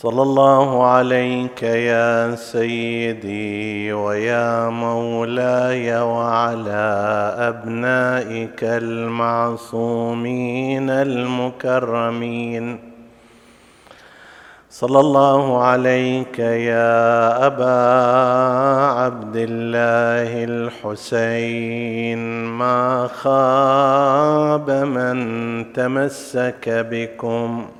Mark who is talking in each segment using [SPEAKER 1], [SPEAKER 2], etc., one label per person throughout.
[SPEAKER 1] صلى الله عليك يا سيدي ويا مولاي وعلى أبنائك المعصومين المكرمين. صلى الله عليك يا أبا عبد الله الحسين. ما خاب من تمسك بكم.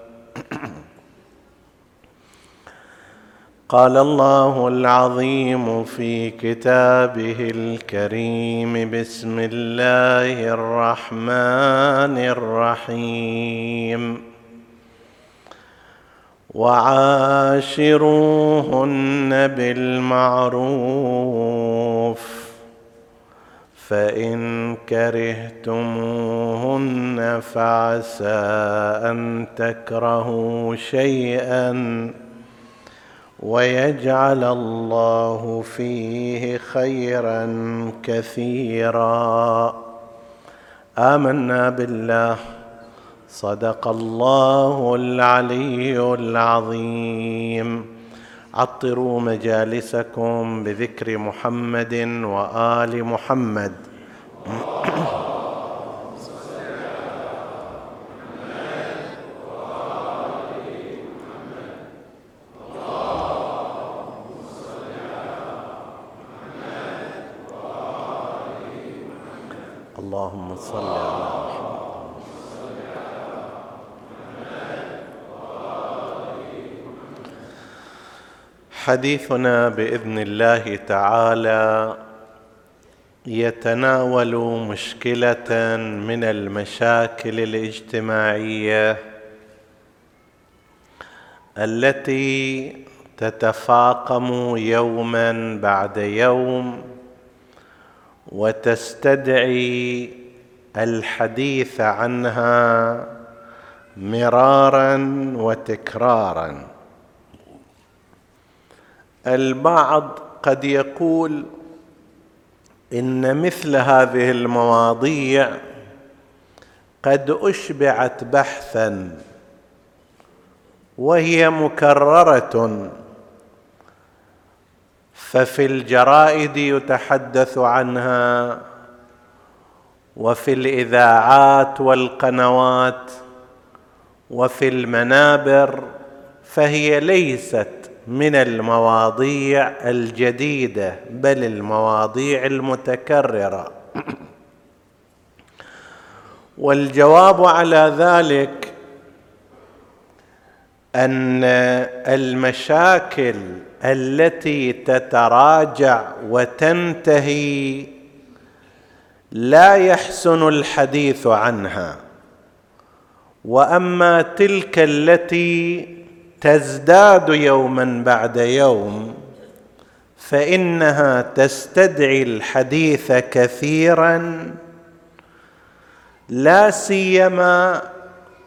[SPEAKER 1] قال الله العظيم في كتابه الكريم بسم الله الرحمن الرحيم. وعاشروهن بالمعروف فإن كرهتموهن فعسى أن تكرهوا شيئا. ويجعل الله فيه خيرا كثيرا. آمنا بالله. صدق الله العلي العظيم. عطروا مجالسكم بذكر محمد وآل محمد اللهم صل على حديثنا بإذن الله تعالى يتناول مشكلة من المشاكل الاجتماعية التي تتفاقم يوما بعد يوم وتستدعي الحديث عنها مرارا وتكرارا. البعض قد يقول إن مثل هذه المواضيع قد أشبعت بحثا وهي مكررة. ففي الجرائد يتحدث عنها وفي الإذاعات والقنوات وفي المنابر فهي ليست من المواضيع الجديدة بل المواضيع المتكررة. والجواب على ذلك أن المشاكل التي تتراجع وتنتهي لا يحسن الحديث عنها. وأما تلك التي تزداد يوما بعد يوم فإنها تستدعي الحديث كثيرا لا سيما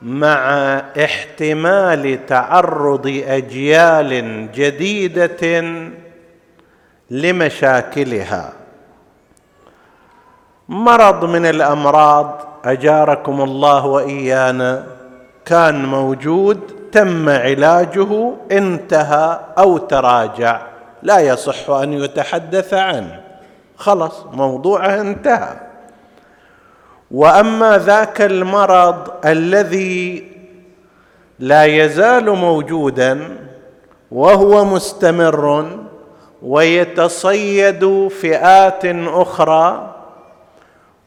[SPEAKER 1] مع احتمال تعرض أجيال جديدة لمشاكلها. مرض من الأمراض أجاركم الله وإيانا كان موجود تم علاجه انتهى أو تراجع. لا يصح أن يتحدث عنه. خلص موضوعه انتهى. وأما ذاك المرض الذي لا يزال موجودا وهو مستمر ويتصيد فئات أخرى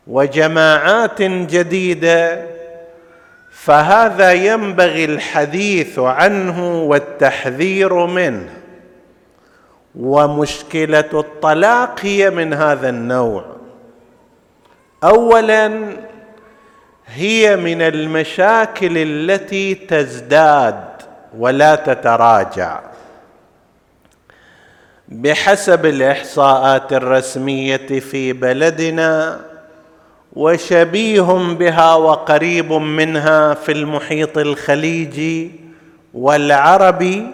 [SPEAKER 1] وجماعات جديدة فهذا ينبغي الحديث عنه والتحذير منه. ومشكلة الطلاق هي من هذا النوع. اولا هي من المشاكل التي تزداد ولا تتراجع. بحسب الإحصاءات الرسمية في بلدنا وشبيه بها وقريب منها في المحيط الخليجي والعربي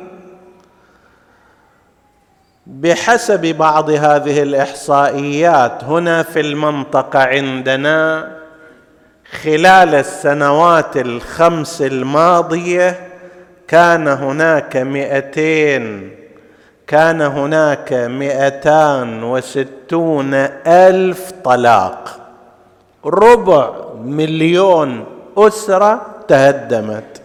[SPEAKER 1] بحسب بعض هذه الإحصائيات. هنا في المنطقة عندنا خلال السنوات الخمس الماضية كان هناك مئتين كان هناك مئتان وستون ألف طلاق. ربع مليون أسرة تهدمت.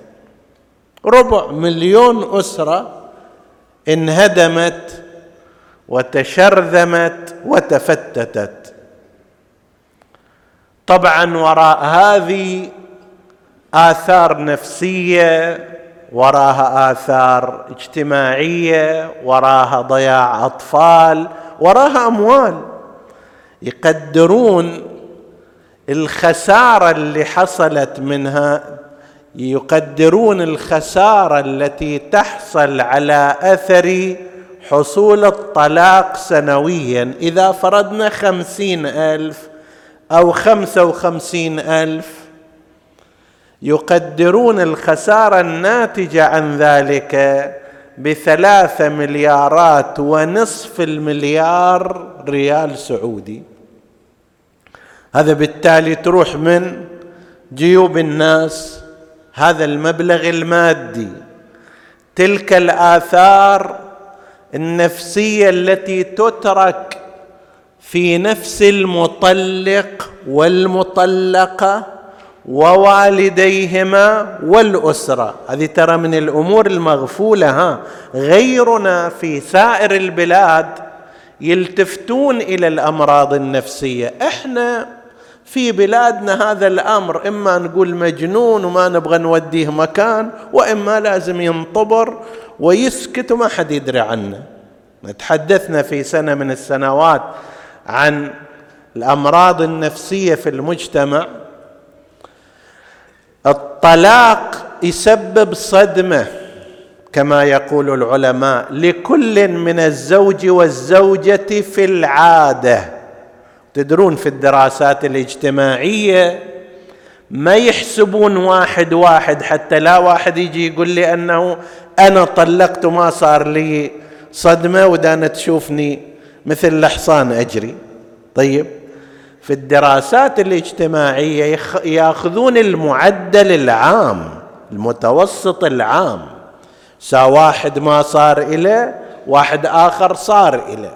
[SPEAKER 1] ربع مليون أسرة انهدمت وتشرذمت وتفتتت. طبعا وراء هذه آثار نفسية وراها آثار اجتماعية وراها ضياع أطفال وراها أموال. يقدرون الخسارة اللي حصلت منها يقدرون الخسارة التي تحصل على أثر حصول الطلاق سنويا. إذا فرضنا خمسين ألف أو خمسة وخمسين ألف يقدرون الخسارة الناتجة عن ذلك بثلاثة مليارات ونصف المليار ريال سعودي. هذا بالتالي تروح من جيوب الناس هذا المبلغ المادي. تلك الآثار النفسية التي تترك في نفس المطلق والمطلقة ووالديهما والأسرة. هذه ترى من الأمور المغفولة ها. غيرنا في سائر البلاد يلتفتون إلى الأمراض النفسية. إحنا في بلادنا هذا الأمر إما نقول مجنون وما نبغى نوديه مكان وإما لازم ينطبر ويسكت وما حد يدري عنه. تحدثنا في سنة من السنوات عن الأمراض النفسية في المجتمع. الطلاق يسبب صدمة كما يقول العلماء لكل من الزوج والزوجة في العادة. تدرون في الدراسات الاجتماعية ما يحسبون واحد واحد حتى لا واحد يجي يقول لي أنه أنا طلقت وما صار لي صدمة ودانا تشوفني مثل الحصان أجري. طيب في الدراسات الاجتماعية ياخذون المعدل العام المتوسط العام سا واحد ما صار إليه واحد آخر صار إليه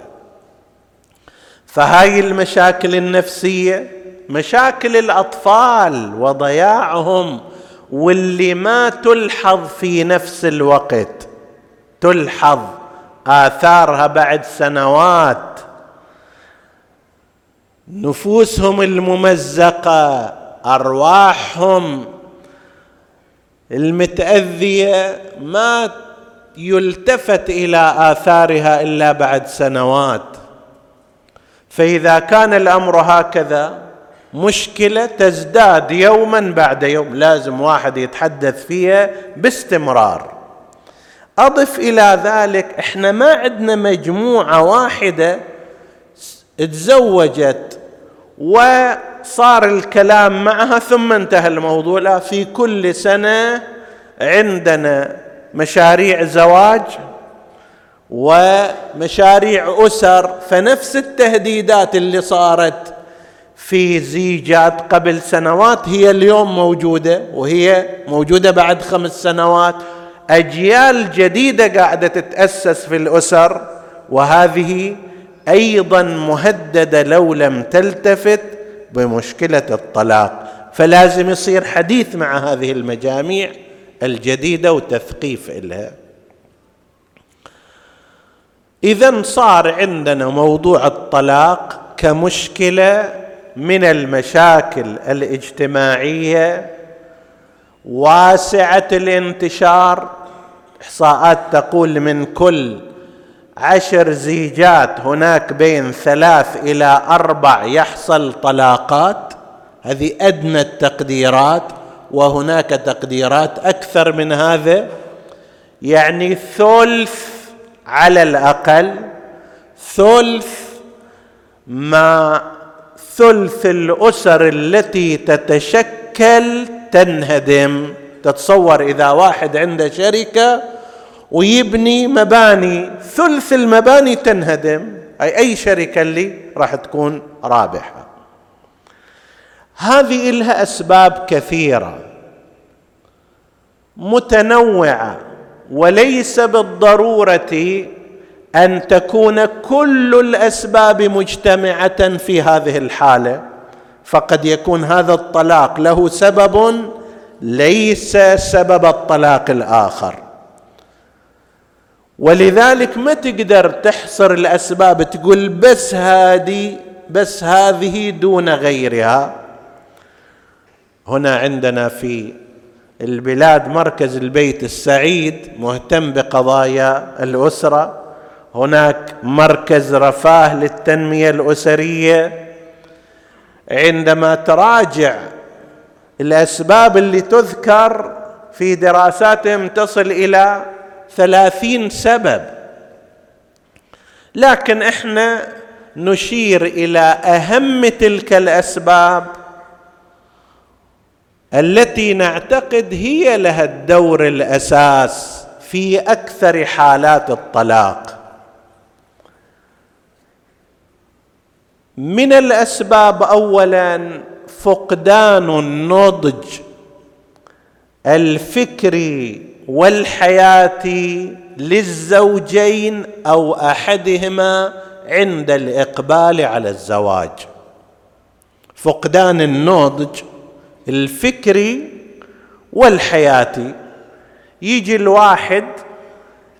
[SPEAKER 1] فهاي المشاكل النفسية مشاكل الأطفال وضياعهم واللي ما تلحظ في نفس الوقت. تلحظ آثارها بعد سنوات. نفوسهم الممزقة أرواحهم المتأذية ما يلتفت إلى آثارها إلا بعد سنوات. فإذا كان الأمر هكذا مشكلة تزداد يوما بعد يوم. لازم واحد يتحدث فيها باستمرار. أضف إلى ذلك إحنا ما عندنا مجموعة واحدة تزوجت وصار الكلام معها ثم انتهى الموضوع. لا في كل سنة عندنا مشاريع زواج ومشاريع أسر فنفس التهديدات اللي صارت في زيجات قبل سنوات هي اليوم موجودة وهي موجودة بعد خمس سنوات. أجيال جديدة قاعدة تتأسس في الأسر وهذه أيضا مهددة لو لم تلتفت بمشكلة الطلاق. فلازم يصير حديث مع هذه المجاميع الجديدة وتثقيف لها اذا صار عندنا موضوع الطلاق كمشكلة من المشاكل الاجتماعية واسعة الانتشار. إحصاءات تقول من كل عشر زيجات هناك بين ثلاث إلى أربع يحصل طلاقات. هذه أدنى التقديرات وهناك تقديرات أكثر من هذا. يعني ثلث على الأقل ثلث ما ثلث الأسر التي تتشكل تنهدم. تتصور إذا واحد عنده شركة ويبني مباني ثلث المباني تنهدم. اي أي شركة اللي راح تكون رابحة. هذه لها أسباب كثيرة متنوعة. وليس بالضرورة أن تكون كل الأسباب مجتمعة في هذه الحالة فقد يكون هذا الطلاق له سبب ليس سبب الطلاق الآخر. ولذلك ما تقدر تحصر الأسباب تقول بس هذه بس هذه دون غيرها. هنا عندنا في البلاد مركز البيت السعيد مهتم بقضايا الأسرة. هناك مركز رفاه للتنمية الأسرية. عندما تراجع الأسباب اللي تذكر في دراساتهم تصل إلى ثلاثين سبب. لكن إحنا نشير إلى أهم تلك الأسباب التي نعتقد هي لها الدور الأساس في أكثر حالات الطلاق. من الأسباب اولا فقدان النضج الفكري والحياتي للزوجين أو أحدهما عند الإقبال على الزواج. فقدان النضج الفكري والحياتي. يجي الواحد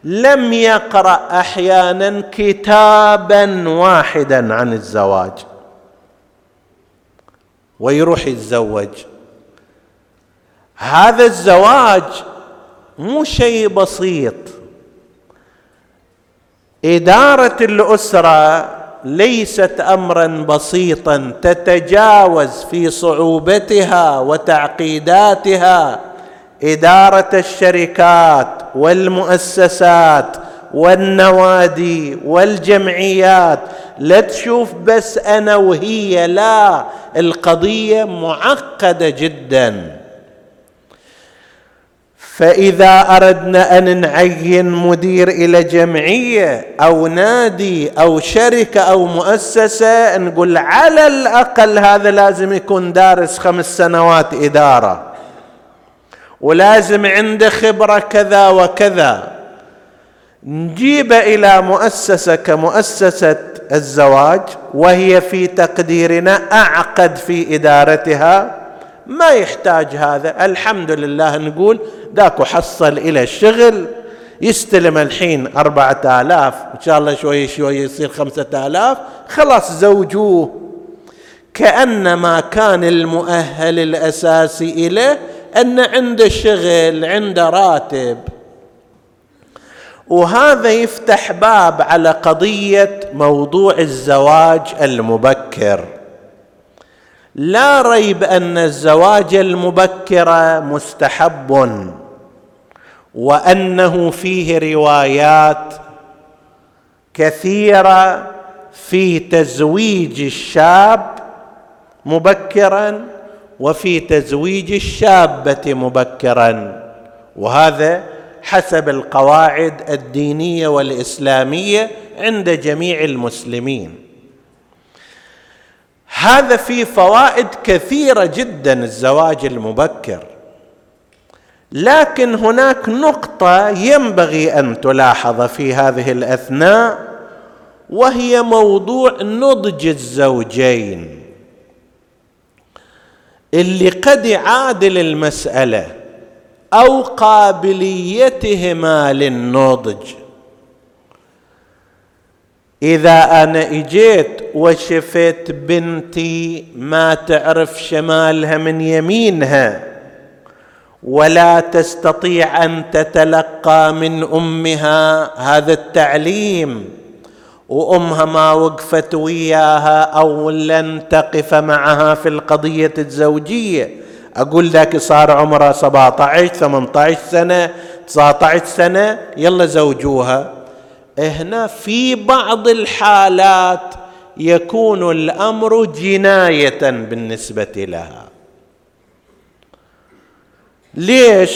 [SPEAKER 1] لم يقرأ أحيانا كتابا واحدا عن الزواج ويروح يتزوج. هذا الزواج مو شيء بسيط. إدارة الأسرة ليست امرا بسيطا تتجاوز في صعوبتها وتعقيداتها إدارة الشركات والمؤسسات والنوادي والجمعيات. لا تشوف بس أنا وهي لا القضية معقدة جدا. فإذا أردنا أن نعين مدير إلى جمعية أو نادي أو شركة أو مؤسسة نقول على الأقل هذا لازم يكون دارس خمس سنوات إدارة. ولازم عنده خبرة كذا وكذا. نجيب إلى مؤسسة كمؤسسة الزواج وهي في تقديرنا أعقد في إدارتها. ما يحتاج هذا. الحمد لله نقول ذاك حصل إلى الشغل يستلم الحين أربعة آلاف إن شاء الله شوي شوي يصير خمسة آلاف خلاص زوجوه. كأنما كان المؤهل الأساسي إليه أن عنده شغل عنده راتب. وهذا يفتح باب على قضية موضوع الزواج المبكر. لا ريب أن الزواج المبكر مستحب وأنه فيه روايات كثيرة في تزويج الشاب مبكرا وفي تزويج الشابة مبكرا وهذا حسب القواعد الدينية والإسلامية عند جميع المسلمين. هذا فيه فوائد كثيرة جدا الزواج المبكر. لكن هناك نقطة ينبغي أن تلاحظ في هذه الأثناء وهي موضوع نضج الزوجين. اللي قد يعادل المسألة أو قابليتهما للنضج. إذا أنا إجيت وشفت بنتي ما تعرف شمالها من يمينها ولا تستطيع أن تتلقى من أمها هذا التعليم وأمها ما وقفت وياها أو لن تقف معها في القضية الزوجية. أقول ذاك صار عمره 17 18 سنة 19 سنة يلا زوجوها. هنا في بعض الحالات يكون الأمر جناية بالنسبة لها. ليش؟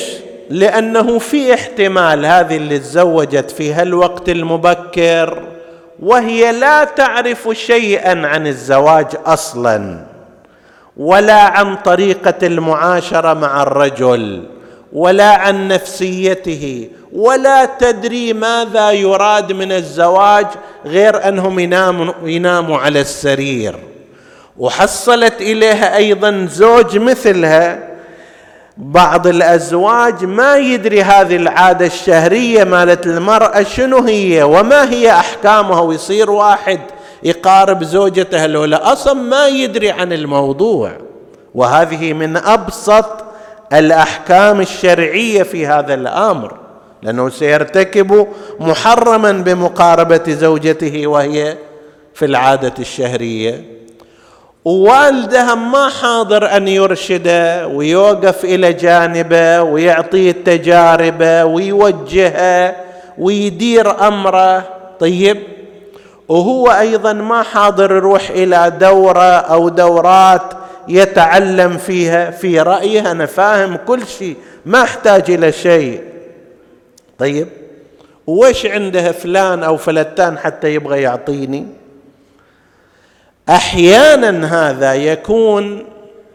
[SPEAKER 1] لأنه في احتمال هذه اللي تزوجت في هالوقت المبكر وهي لا تعرف شيئا عن الزواج أصلا ولا عن طريقة المعاشرة مع الرجل ولا عن نفسيته ولا تدري ماذا يراد من الزواج غير أنهم يناموا, يناموا على السرير. وحصلت إليها أيضا زوج مثلها. بعض الأزواج ما يدري هذه العادة الشهرية مالت المرأة شنو هي وما هي أحكامها ويصير واحد يقارب زوجته الأولى. أصلا ما يدري عن الموضوع. وهذه من أبسط الأحكام الشرعية في هذا الأمر. لأنه سيرتكب محرما بمقاربة زوجته وهي في العادة الشهرية. ووالدها ما حاضر أن يرشده ويوقف إلى جانبه ويعطيه التجارب ويوجهه ويدير أمره. طيب وهو أيضا ما حاضر يروح إلى دورة أو دورات يتعلم فيها في رأيه أنا فاهم كل شيء ما أحتاج إلى شيء. طيب وش عنده فلان أو فلتان حتى يبغى يعطيني؟ أحيانا هذا يكون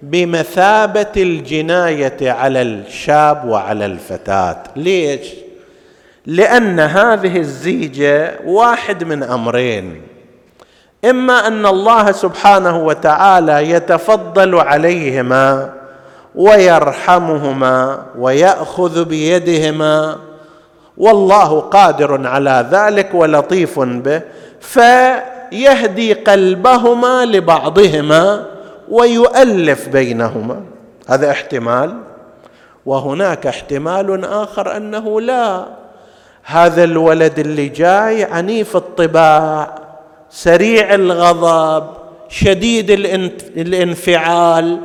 [SPEAKER 1] بمثابة الجناية على الشاب وعلى الفتاة. ليش؟ لأن هذه الزيجة واحد من أمرين. إما أن الله سبحانه وتعالى يتفضل عليهما ويرحمهما ويأخذ بيدهما والله قادر على ذلك ولطيف به فيهدي قلبهما لبعضهما ويؤلف بينهما. هذا احتمال. وهناك احتمال آخر أنه لا. هذا الولد اللي جاي عنيف الطباع سريع الغضب شديد الانفعال.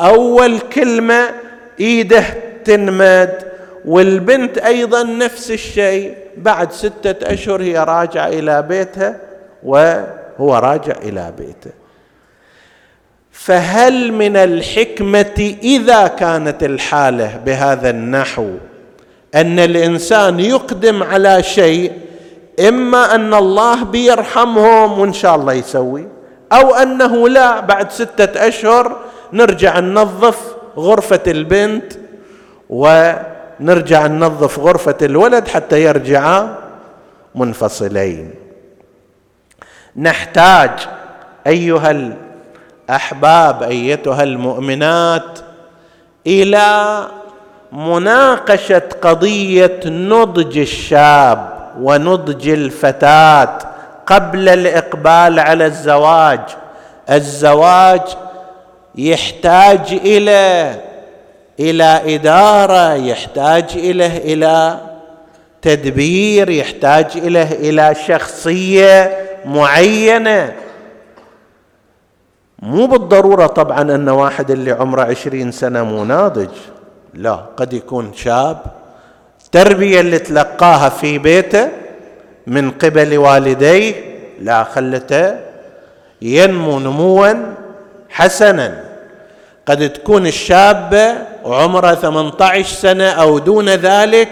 [SPEAKER 1] أول كلمة إيده تنمد والبنت أيضا نفس الشيء. بعد ستة أشهر هي راجعة إلى بيتها وهو راجع إلى بيته. فهل من الحكمة إذا كانت الحالة بهذا النحو أن الإنسان يقدم على شيء إما أن الله بيرحمهم وإن شاء الله يسوي أو أنه لا بعد ستة أشهر نرجع ننظف غرفة البنت ونرجع ننظف غرفة الولد حتى يرجعا منفصلين. نحتاج أيها الأحباب أيتها المؤمنات إلى مناقشة قضية نضج الشاب ونضج الفتاة قبل الإقبال على الزواج. الزواج يحتاج إلى إلى إدارة يحتاج إليه إلى تدبير يحتاج إليه إلى شخصية معينة. مو بالضرورة طبعا أن واحد اللي عمره عشرين سنة مو ناضج. لا قد يكون شاب. التربيه اللي تلقاها في بيته من قبل والديه لا خلته ينمو نموا حسنا. قد تكون الشابه وعمرها 18 سنة أو دون ذلك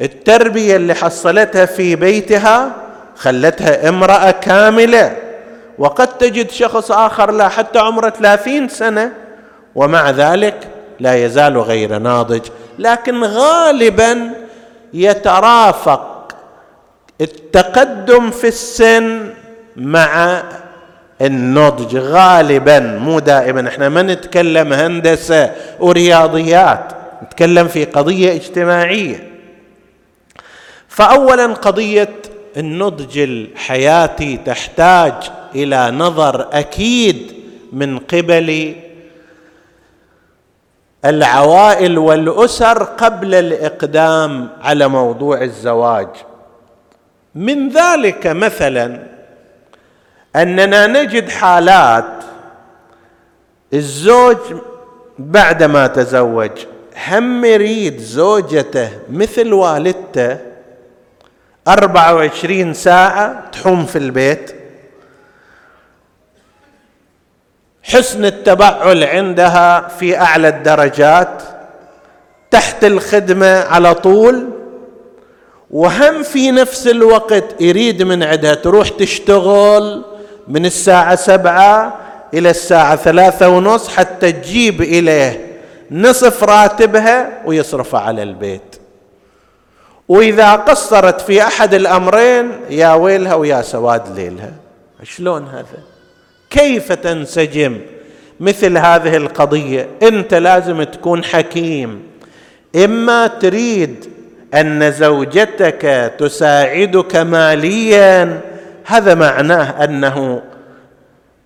[SPEAKER 1] التربية اللي حصلتها في بيتها خلتها امرأة كاملة. وقد تجد شخص آخر لا حتى عمره 30 سنة ومع ذلك لا يزال غير ناضج. لكن غالبا يترافق التقدم في السن مع النضج غالبا مو دائما. إحنا ما نتكلم هندسة ورياضيات نتكلم في قضية اجتماعية. فاولا قضية النضج الحياتي تحتاج إلى نظر أكيد من قبل العوائل والأسر قبل الإقدام على موضوع الزواج. من ذلك مثلا أننا نجد حالات الزوج بعدما تزوج هم يريد زوجته مثل والدته أربعة وعشرين ساعة تحوم في البيت. حسن التبعل عندها في أعلى الدرجات تحت الخدمة على طول وهم في نفس الوقت يريد من عندها تروح تشتغل من الساعة سبعة إلى الساعة ثلاثة ونص حتى تجيب إليه نصف راتبها ويصرفه على البيت. وإذا قصرت في أحد الأمرين يا ويلها ويا سواد ليلها. شلون هذا؟ كيف تنسجم مثل هذه القضية؟ أنت لازم تكون حكيم. إما تريد أن زوجتك تساعدك ماليا هذا معناه أنه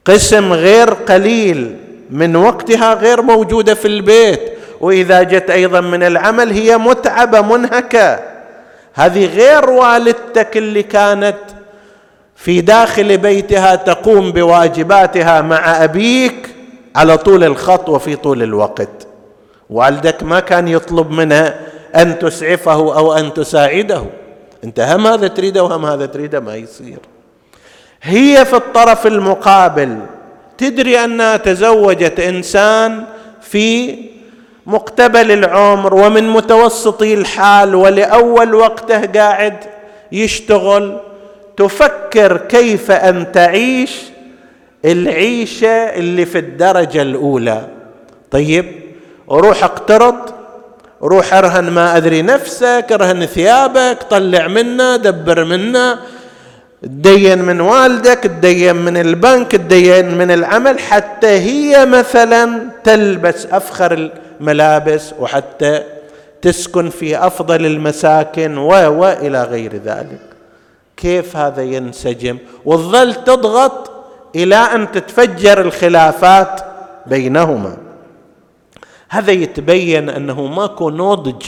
[SPEAKER 1] قسم غير قليل من وقتها غير موجودة في البيت وإذا جت أيضا من العمل هي متعبة منهكة. هذه غير والدتك اللي كانت في داخل بيتها تقوم بواجباتها مع أبيك على طول الخط وفي طول الوقت. والدك ما كان يطلب منها أن تسعفه أو أن تساعده. أنت هم هذا تريده وهم هذا تريده ما يصير. هي في الطرف المقابل. تدري انها تزوجت إنسان في مقتبل العمر ومن متوسطي الحال ولأول وقته قاعد يشتغل. تفكر كيف أن تعيش العيشة اللي في الدرجة الأولى. طيب روح اقترض روح أرهن ما أدري نفسك أرهن ثيابك طلع منا دبر منا. تدين من والدك تدين من البنك تدين من العمل حتى هي مثلا تلبس أفخر الملابس وحتى تسكن في أفضل المساكن و والى غير ذلك. كيف هذا ينسجم؟ وتظل تضغط إلى أن تتفجر الخلافات بينهما. هذا يتبين أنه ماكو نضج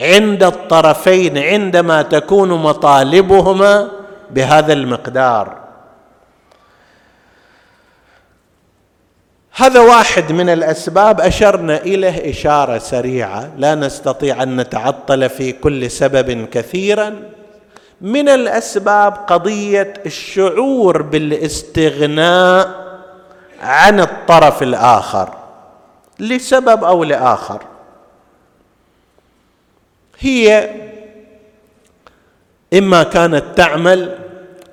[SPEAKER 1] عند الطرفين عندما تكون مطالبهما بهذا المقدار. هذا واحد من الأسباب أشرنا إليه إشارة سريعة. لا نستطيع أن نتعطل في كل سبب كثيرا. من الأسباب قضية الشعور بالاستغناء عن الطرف الآخر. لسبب أو لآخر. هي إما كانت تعمل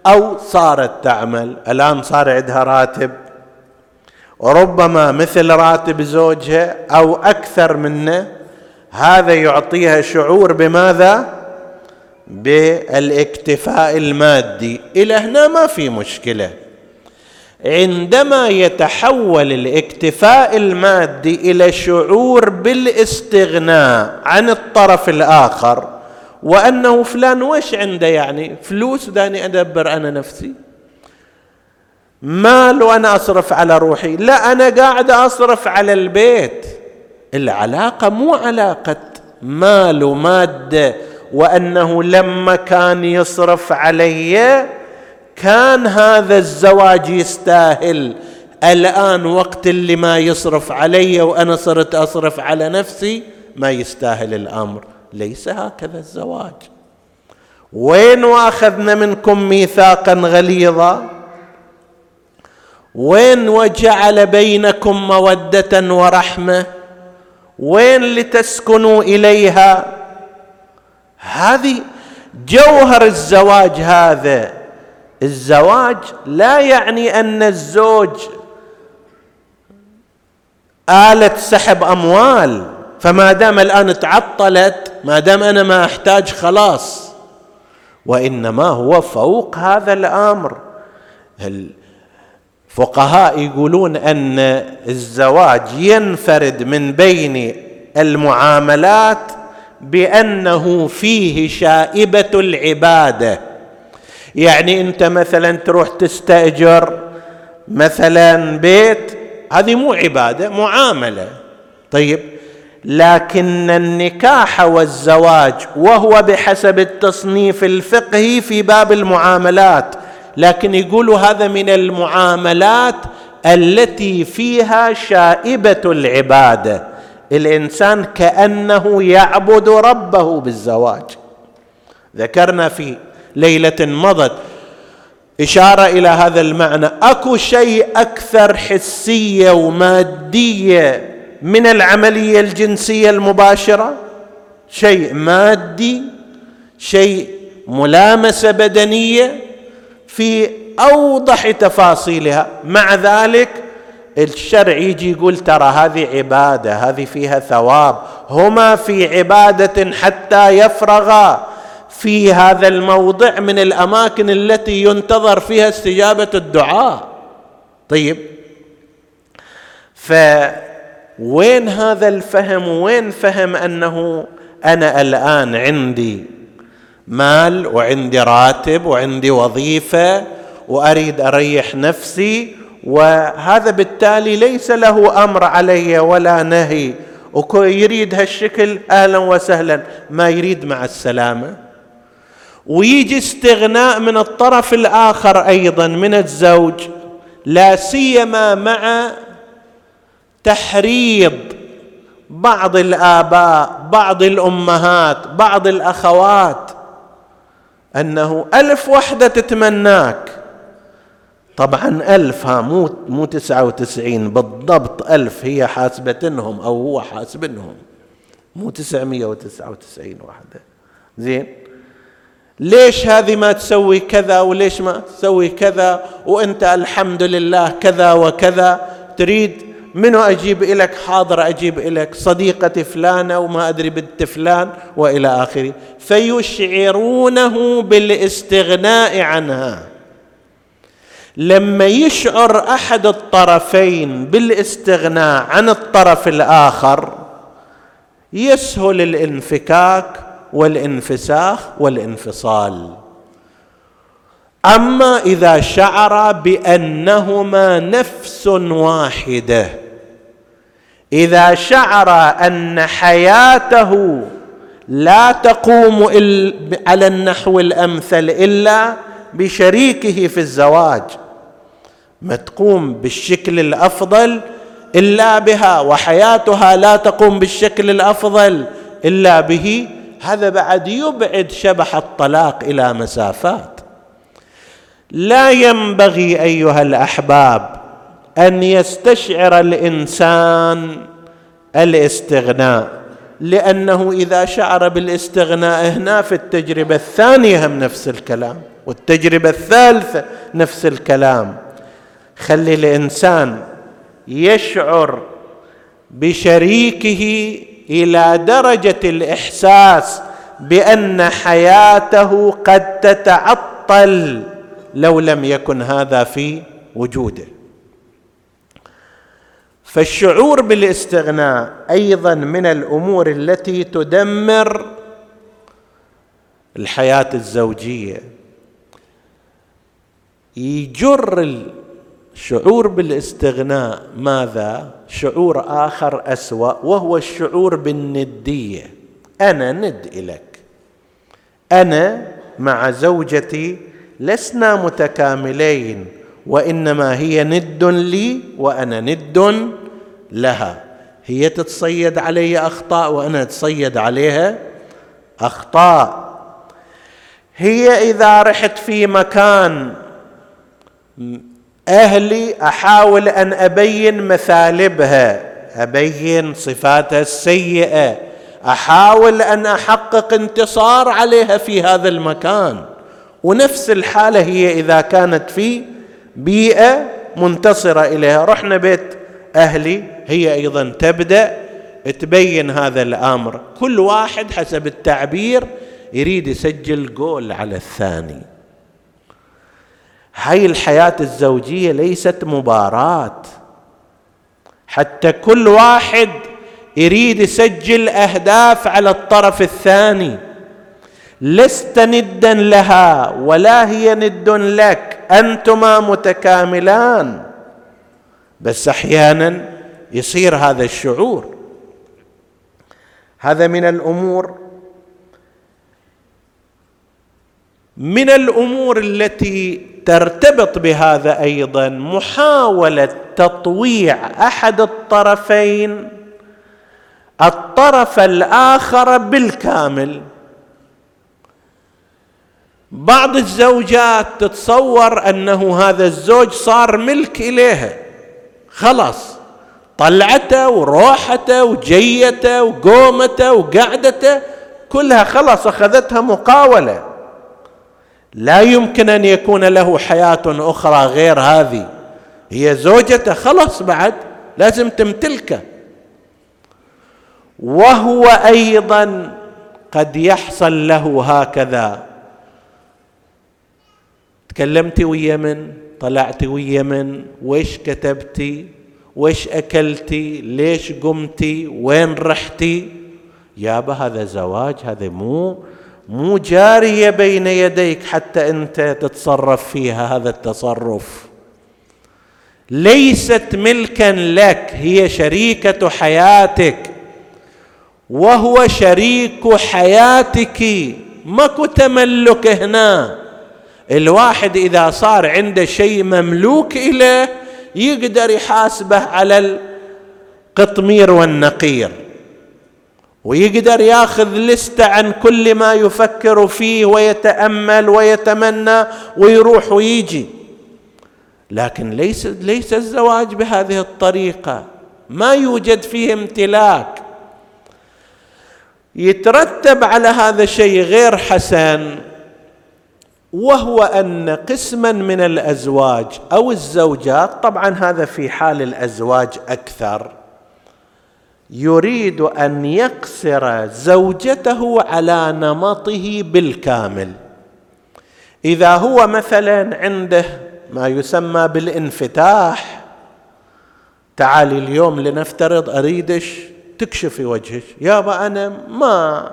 [SPEAKER 1] أو صارت تعمل. الآن صار عندها راتب. وربما مثل راتب زوجها أو أكثر منه. هذا يعطيها شعور بماذا؟ بالإكتفاء المادي. إلى هنا ما في مشكلة. عندما يتحول الإكتفاء المادي إلى شعور بالإستغناء عن الطرف الآخر وأنه فلان وش عنده يعني؟ فلوس داني أدبر أنا نفسي. مال وأنا أصرف على روحي. لا أنا قاعد أصرف على البيت. العلاقة مو علاقة مال ومادة. وأنه لما كان يصرف علي كان هذا الزواج يستاهل. الآن وقت اللي ما يصرف علي وأنا صرت أصرف على نفسي ما يستاهل الأمر. ليس هكذا الزواج. وين وأخذنا منكم ميثاقا غليظا؟ وين وجعل بينكم مودة ورحمة؟ وين لتسكنوا إليها؟ هذه جوهر الزواج هذا. الزواج لا يعني أن الزوج آلة سحب أموال فما دام الآن تعطلت ما دام أنا ما أحتاج خلاص وإنما هو فوق هذا الأمر. الفقهاء يقولون أن الزواج ينفرد من بين المعاملات بأنه فيه شائبة العبادة. يعني أنت مثلا تروح تستأجر مثلا بيت هذه مو عبادة معاملة. طيب لكن النكاح والزواج وهو بحسب التصنيف الفقهي في باب المعاملات لكن يقولوا هذا من المعاملات التي فيها شائبة العبادة. الإنسان كأنه يعبد ربه بالزواج. ذكرنا في ليلة مضت إشارة إلى هذا المعنى. أكو شيء أكثر حسية ومادية من العملية الجنسية المباشرة شيء مادي شيء ملامسة بدنية في أوضح تفاصيلها. مع ذلك الشرع يجي يقول ترى هذه عبادة هذه فيها ثواب. هما في عبادة حتى يفرغا في هذا الموضع من الأماكن التي ينتظر فيها استجابة الدعاء. طيب. فوين هذا الفهم؟ وين فهم أنه أنا الآن عندي مال وعندي راتب وعندي وظيفة وأريد أريح نفسي وهذا بالتالي ليس له أمر علي ولا نهي. ويريد هالشكل؟ أهلا وسهلا. ما يريد مع السلامة. ويجي استغناء من الطرف الآخر أيضا من الزوج. لا سيما مع تحريض بعض الآباء بعض الأمهات بعض الأخوات أنه ألف وحدة تتمناك. طبعا ألف ها مو مو تسعة وتسعين بالضبط ألف هي حاسبتنهم أو هو حاسبنهم. مو تسعمية وتسعة وتسعين واحدة زين؟ ليش هذه ما تسوي كذا وليش ما تسوي كذا؟ وأنت الحمد لله كذا وكذا. تريد منو أجيب لك حاضر أجيب لك صديقتي فلانة وما أدري بنت فلان وإلى آخره. فيشعرونه بالاستغناء عنها. لما يشعر أحد الطرفين بالاستغناء عن الطرف الآخر يسهل الانفكاك والانفساخ والانفصال. أما إذا شعر بأنهما نفس واحدة إذا شعر أن حياته لا تقوم على النحو الأمثل إلا بشريكه في الزواج ما تقوم بالشكل الأفضل إلا بها وحياتها لا تقوم بالشكل الأفضل إلا به هذا بعد يبعد شبح الطلاق إلى مسافات. لا ينبغي أيها الأحباب أن يستشعر الإنسان الاستغناء لأنه إذا شعر بالاستغناء هنا في التجربة الثانية هم نفس الكلام والتجربة الثالثة نفس الكلام. خلي الإنسان يشعر بشريكه إلى درجة الإحساس بأن حياته قد تتعطل لو لم يكن هذا في وجوده. فالشعور بالاستغناء أيضا من الأمور التي تدمر الحياة الزوجية. يجر الشعور بالاستغناء ماذا؟ شعور آخر أسوأ وهو الشعور بالندية. أنا ند الك أنا مع زوجتي لسنا متكاملين وإنما هي ند لي وأنا ند لها. هي تتصيد علي أخطاء وأنا أتصيد عليها أخطاء. هي إذا رحت في مكان أهلي أحاول أن أبين مثالبها أبين صفاتها السيئة أحاول أن أحقق انتصار عليها في هذا المكان. ونفس الحالة هي إذا كانت في بيئة منتصرة إليها. رحنا بيت أهلي هي أيضا تبدأ تبين هذا الأمر. كل واحد حسب التعبير يريد يسجل جول على الثاني. هاي الحياة الزوجية ليست مباراة. حتى كل واحد يريد يسجل أهداف على الطرف الثاني. لست ندا لها ولا هي ند لك. أنتما متكاملان. بس أحيانا يصير هذا الشعور. هذا من الأمور من الأمور التي ترتبط بهذا أيضا محاولة تطويع أحد الطرفين الطرف الآخر بالكامل. بعض الزوجات تتصور أنه هذا الزوج صار ملك إليها. خلاص. طلعته وروحته وجيته وقومته وقعدته كلها خلاص أخذتها مقاولة. لا يمكن أن يكون له حياة أخرى غير هذه. هي زوجته خلاص بعد لازم تمتلكه وهو أيضا قد يحصل له هكذا. تكلمتي ويا من؟ طلعتي ويا من؟ ويش كتبتي؟ ويش أكلتي؟ ليش قمتي؟ وين رحتي؟ يابا هذا زواج هذا مو مو جارية بين يديك حتى أنت تتصرف فيها هذا التصرف. ليست ملكا لك هي شريكة حياتك. وهو شريك حياتك. ماكو تملك هنا. الواحد إذا صار عنده شيء مملوك إليه يقدر يحاسبه على القطمير والنقير ويقدر ياخذ لستة عن كل ما يفكر فيه ويتأمل ويتمنى ويروح ويجي. لكن ليس ليس الزواج بهذه الطريقة. ما يوجد فيه امتلاك. يترتب على هذا الشيء غير حسن. وهو أن قسما من الأزواج أو الزوجات طبعا هذا في حال الأزواج أكثر يريد أن يقصر زوجته على نمطه بالكامل. إذا هو مثلا عنده ما يسمى بالانفتاح تعالي اليوم لنفترض أريدش تكشفي وجهك يابا أنا ما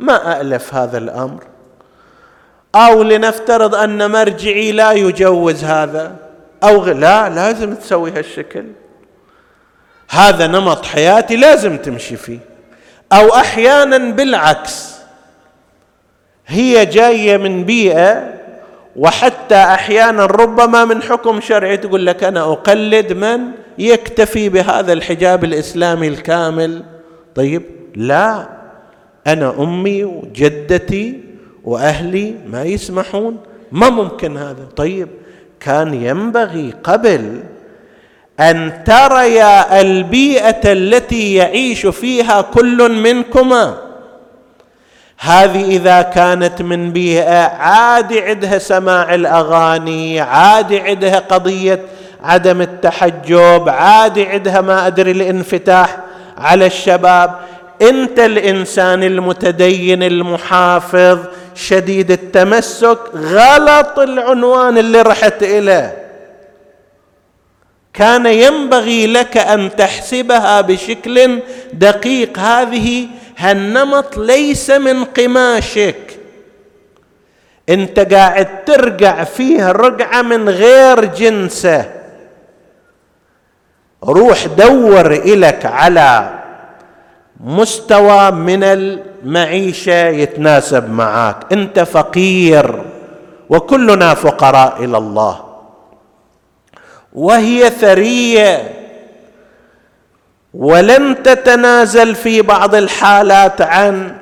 [SPEAKER 1] ما الف هذا الأمر. أو لنفترض أن مرجعي لا يجوز هذا. أو لا لازم تسوي هالشكل. هذا نمط حياتي لازم تمشي فيه. أو أحيانا بالعكس. هي جاية من بيئة وحتى أحيانا ربما من حكم شرعي تقول لك أنا أقلد من يكتفي بهذا الحجاب الإسلامي الكامل. طيب لا. أنا أمي وجدتي وأهلي ما يسمحون. ما ممكن هذا. طيب كان ينبغي قبل أن تريا البيئة التي يعيش فيها كل منكما. هذه إذا كانت من بيئة عادي عندها سماع الأغاني عادي عندها قضية عدم التحجب عادي عندها ما أدري الانفتاح على الشباب. أنت الإنسان المتدين المحافظ شديد التمسك غلط العنوان اللي رحت إليه. كان ينبغي لك أن تحسبها بشكل دقيق. هذه هالنمط ليس من قماشك. أنت قاعد ترقع فيه رقعة من غير جنسه. روح دور الك على مستوى من المعيشة يتناسب معك أنت فقير وكلنا فقراء إلى الله. وهي ثرية. ولن تتنازل في بعض الحالات عن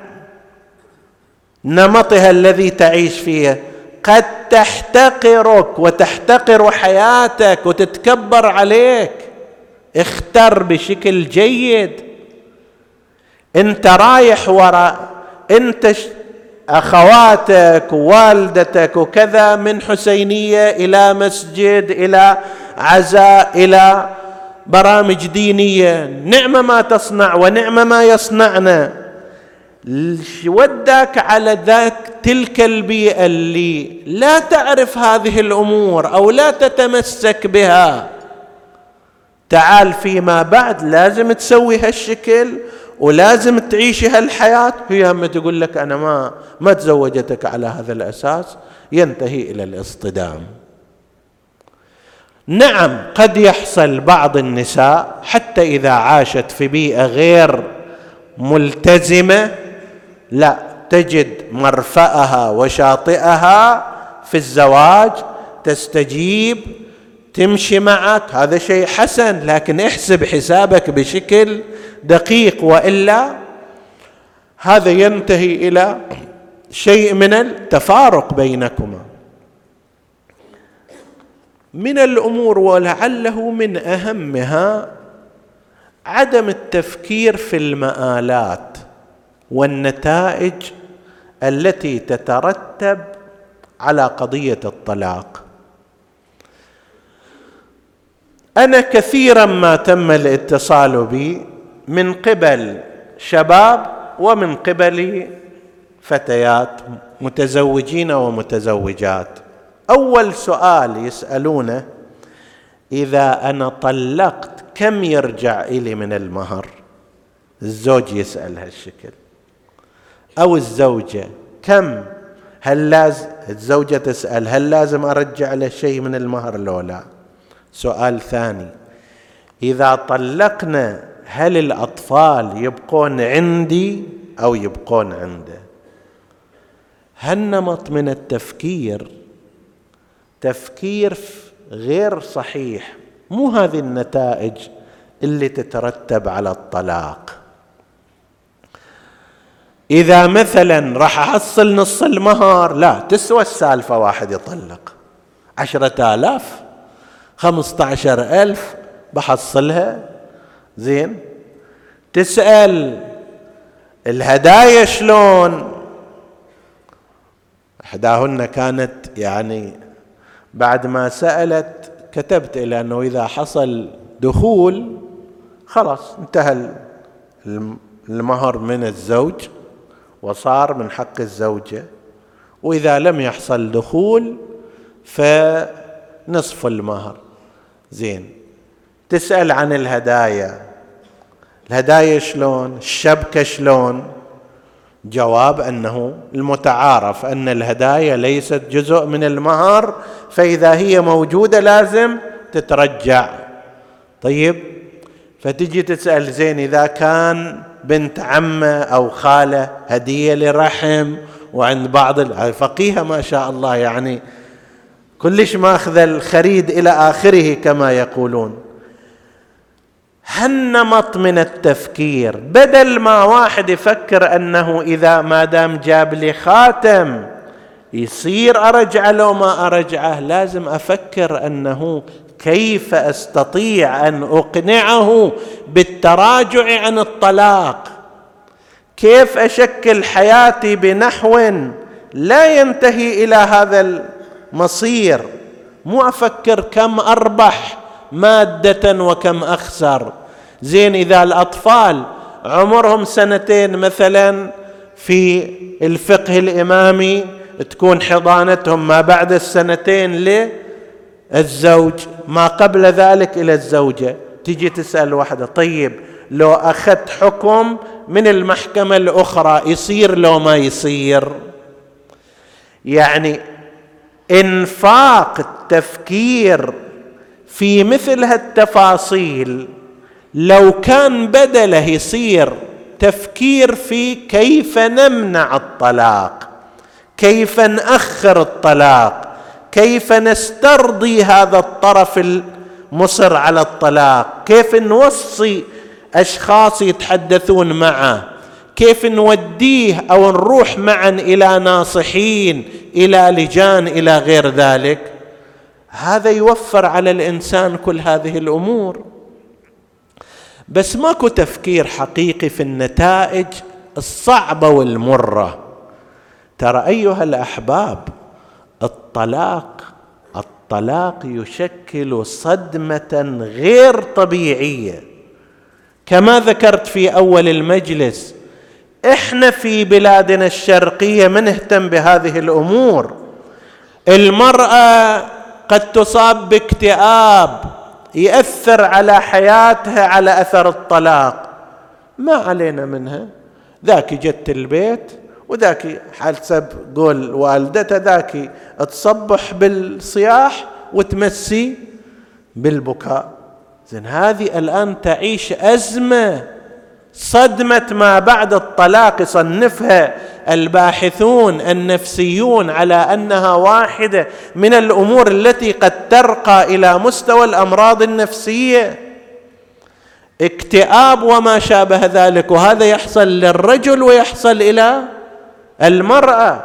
[SPEAKER 1] نمطها الذي تعيش فيه. قد تحتقرك وتحتقر حياتك وتتكبر عليك. اختر بشكل جيد. انت رايح وراء انت اخواتك ووالدتك وكذا من حسينية إلى مسجد إلى عزاء إلى برامج دينية. نعم ما تصنع ونعم ما يصنعنا. وداك على ذاك تلك البيئة اللي لا تعرف هذه الأمور أو لا تتمسك بها. تعال فيما بعد لازم تسوي هالشكل. ولازم تعيشي هالحياة. هي هم تقول لك أنا ما ما تزوجتك على هذا الأساس. ينتهي إلى الاصطدام. نعم قد يحصل بعض النساء حتى إذا عاشت في بيئة غير ملتزمة لا تجد مرفأها وشاطئها في الزواج تستجيب تمشي معك. هذا شيء حسن لكن احسب حسابك بشكل دقيق وإلا هذا ينتهي إلى شيء من التفارق بينكما. من الأمور ولعله من أهمها عدم التفكير في المآلات والنتائج التي تترتب على قضية الطلاق. أنا كثيرا ما تم الاتصال بي من قبل شباب ومن قبل فتيات متزوجين ومتزوجات. أول سؤال يسألونه إذا أنا طلقت كم يرجع إلي من المهر؟ الزوج يسأل هالشكل. أو الزوجة كم؟ هل لازم الزوجة تسأل هل لازم أرجع له شيء من المهر لو لا؟ سؤال ثاني إذا طلقنا هل الأطفال يبقون عندي أو يبقون عنده؟ هالنمط من التفكير تفكير غير صحيح مو هذه النتائج اللي تترتب على الطلاق؟ إذا مثلا راح أحصل نص المهر لا تسوى السالفة واحد يطلق. عشرة آلاف خمسة عشر ألف بحصلها زين؟ تسأل الهدايا شلون؟ إحداهن كانت يعني بعد ما سألت كتبت إلى أنه إذا حصل دخول خلاص انتهى المهر من الزوج وصار من حق الزوجة وإذا لم يحصل دخول فنصف المهر. زين. تسأل عن الهدايا. الهدايا شلون؟ الشبكة شلون؟ جواب أنه المتعارف أن الهدايا ليست جزء من المهر فإذا هي موجودة لازم تترجع. طيب فتجي تسأل زين إذا كان بنت عمة أو خالة هدية لرحم وعند بعض الفقيهه ما شاء الله يعني كلش ماخذ الخريد إلى آخره كما يقولون. هالنمط من التفكير. بدل ما واحد يفكر أنه إذا ما دام جاب لي خاتم يصير ارجعه لو ما أرجعه لازم أفكر أنه كيف أستطيع أن أقنعه بالتراجع عن الطلاق؟ كيف أشكل حياتي بنحو لا ينتهي إلى هذا المصير؟ مو أفكر كم أربح مادة وكم أخسر. زين إذا الأطفال عمرهم سنتين مثلا في الفقه الإمامي تكون حضانتهم ما بعد السنتين للزوج ما قبل ذلك إلى الزوجة. تجي تسأل واحدة طيب لو أخذت حكم من المحكمة الأخرى يصير لو ما يصير؟ يعني إنفاق التفكير في مثل هالتفاصيل لو كان بدله يصير تفكير في كيف نمنع الطلاق كيف نأخر الطلاق كيف نسترضي هذا الطرف المصر على الطلاق كيف نوصي أشخاص يتحدثون معه كيف نوديه أو نروح معا إلى ناصحين إلى لجان إلى غير ذلك. هذا يوفر على الإنسان كل هذه الأمور. بس ماكو تفكير حقيقي في النتائج الصعبة والمرة. ترى أيها الأحباب الطلاق الطلاق يشكل صدمة غير طبيعية. كما ذكرت في أول المجلس إحنا في بلادنا الشرقية ما نهتم بهذه الأمور. المرأة قد تصاب باكتئاب يأثر على حياتها على أثر الطلاق. ما علينا منها. ذاك جت البيت وذاك حسب قول والدته ذاك تصبح بالصياح وتمسي بالبكاء. زين هذه الآن تعيش أزمة صدمة ما بعد الطلاق يصنفها الباحثون النفسيون على أنها واحدة من الأمور التي قد ترقى إلى مستوى الأمراض النفسية. اكتئاب وما شابه ذلك وهذا يحصل للرجل ويحصل إلى المرأة.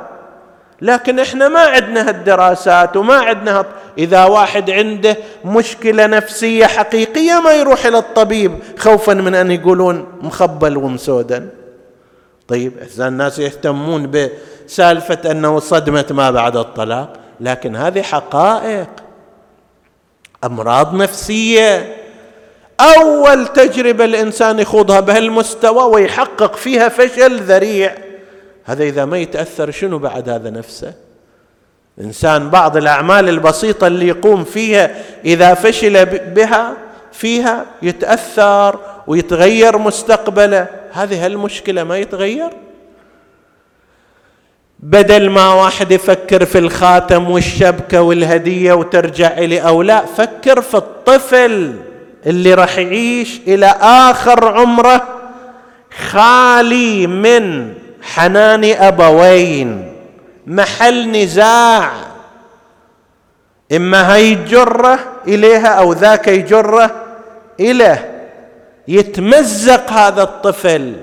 [SPEAKER 1] لكن إحنا ما عندنا هالدراسات وما عندنا هط... إذا واحد عنده مشكلة نفسية حقيقية ما يروح إلى الطبيب خوفا من أن يقولون مخبل ومسودا. طيب اذا الناس يهتمون بسالفة أنه صدمة ما بعد الطلاق لكن هذه حقائق. أمراض نفسية. أول تجربة الإنسان يخوضها بهالمستوى ويحقق فيها فشل ذريع. هذا إذا ما يتأثر شنو بعد هذا نفسه؟ إنسان بعض الأعمال البسيطة اللي يقوم فيها إذا فشل بها فيها يتأثر ويتغير مستقبله. هذه هالمشكلة ما يتغير؟ بدل ما واحد يفكر في الخاتم والشبكة والهدية وترجع إلي أو لا فكر في الطفل اللي راح يعيش إلى آخر عمره خالي من حنان أبوين محل نزاع. إما هي يجره إليها أو ذاك يجره اليه يتمزق هذا الطفل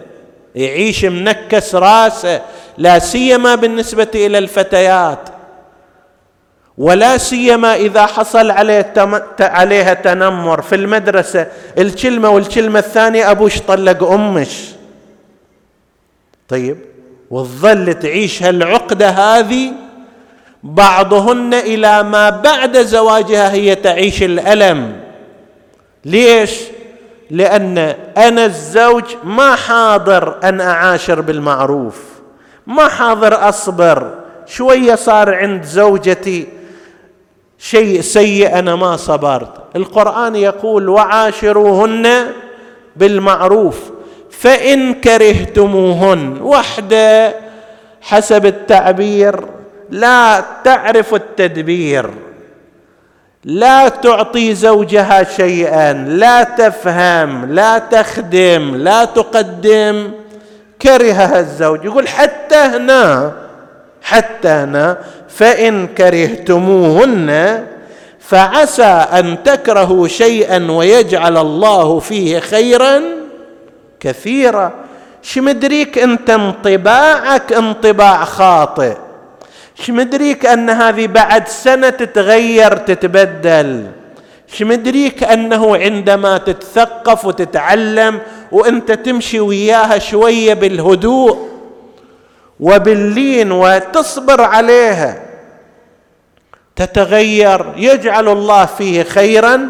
[SPEAKER 1] يعيش منكس راسه لا سيما بالنسبة إلى الفتيات. ولا سيما إذا حصل عليه عليها تنمر في المدرسة. الكلمة والكلمة الثانية أبوش طلق أمش. طيب وتظل تعيش هالعقدة هذه بعضهن إلى ما بعد زواجها هي تعيش الألم. ليش؟ لأن أنا الزوج ما حاضر أن أعاشر بالمعروف ما حاضر أصبر. شوية صار عند زوجتي شيء سيء أنا ما صبرت. القرآن يقول وعاشروهن بالمعروف فإن كرهتموهن. وحدة حسب التعبير لا تعرف التدبير. لا تعطي زوجها شيئا لا تفهم لا تخدم لا تقدم. كرهها الزوج يقول حتى هنا حتى هنا فإن كرهتموهن فعسى أن تكرهوا شيئا ويجعل الله فيه خيرا كثيرا. شمدريك أنت انطباعك انطباع خاطئ. شمدريك أن هذه بعد سنة تتغير تتبدل؟ شمدريك أنه عندما تتثقف وتتعلم وأنت تمشي وياها شوية بالهدوء وباللين وتصبر عليها تتغير يجعل الله فيه خيرا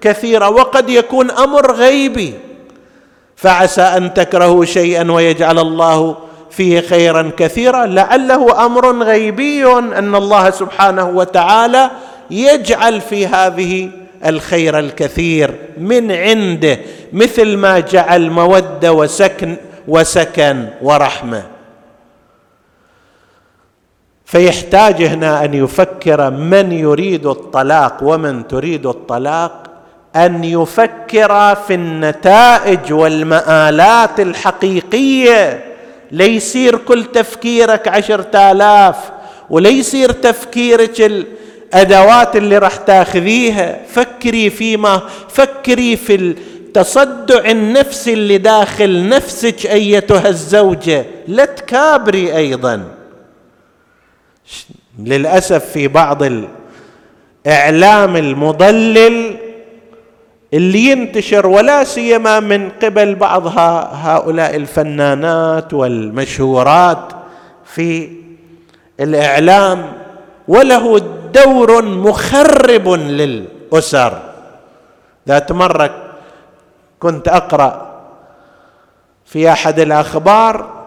[SPEAKER 1] كثيرا وقد يكون أمر غيبي. فعسى أن تكرهوا شيئا ويجعل الله فيه خيرا كثيرا لعله أمر غيبي أن الله سبحانه وتعالى يجعل في هذه الخير الكثير من عنده مثل ما جعل مودة وسكن وسكن ورحمة. فيحتاج هنا أن يفكر من يريد الطلاق ومن تريد الطلاق أن يفكر في النتائج والمآلات الحقيقية. ليصير كل تفكيرك عشرة آلاف وليصير تفكيرك الأدوات اللي راح تاخذيها. فكري فيما فكري في التصدع النفسي اللي داخل نفسك أيتها الزوجة. لا تكابري أيضا. للأسف في بعض الإعلام المضلل اللي ينتشر ولا سيما من قبل بعض هؤلاء الفنانات والمشهورات في الإعلام وله دور مخرب للأسر. ذات مرة كنت أقرأ في أحد الأخبار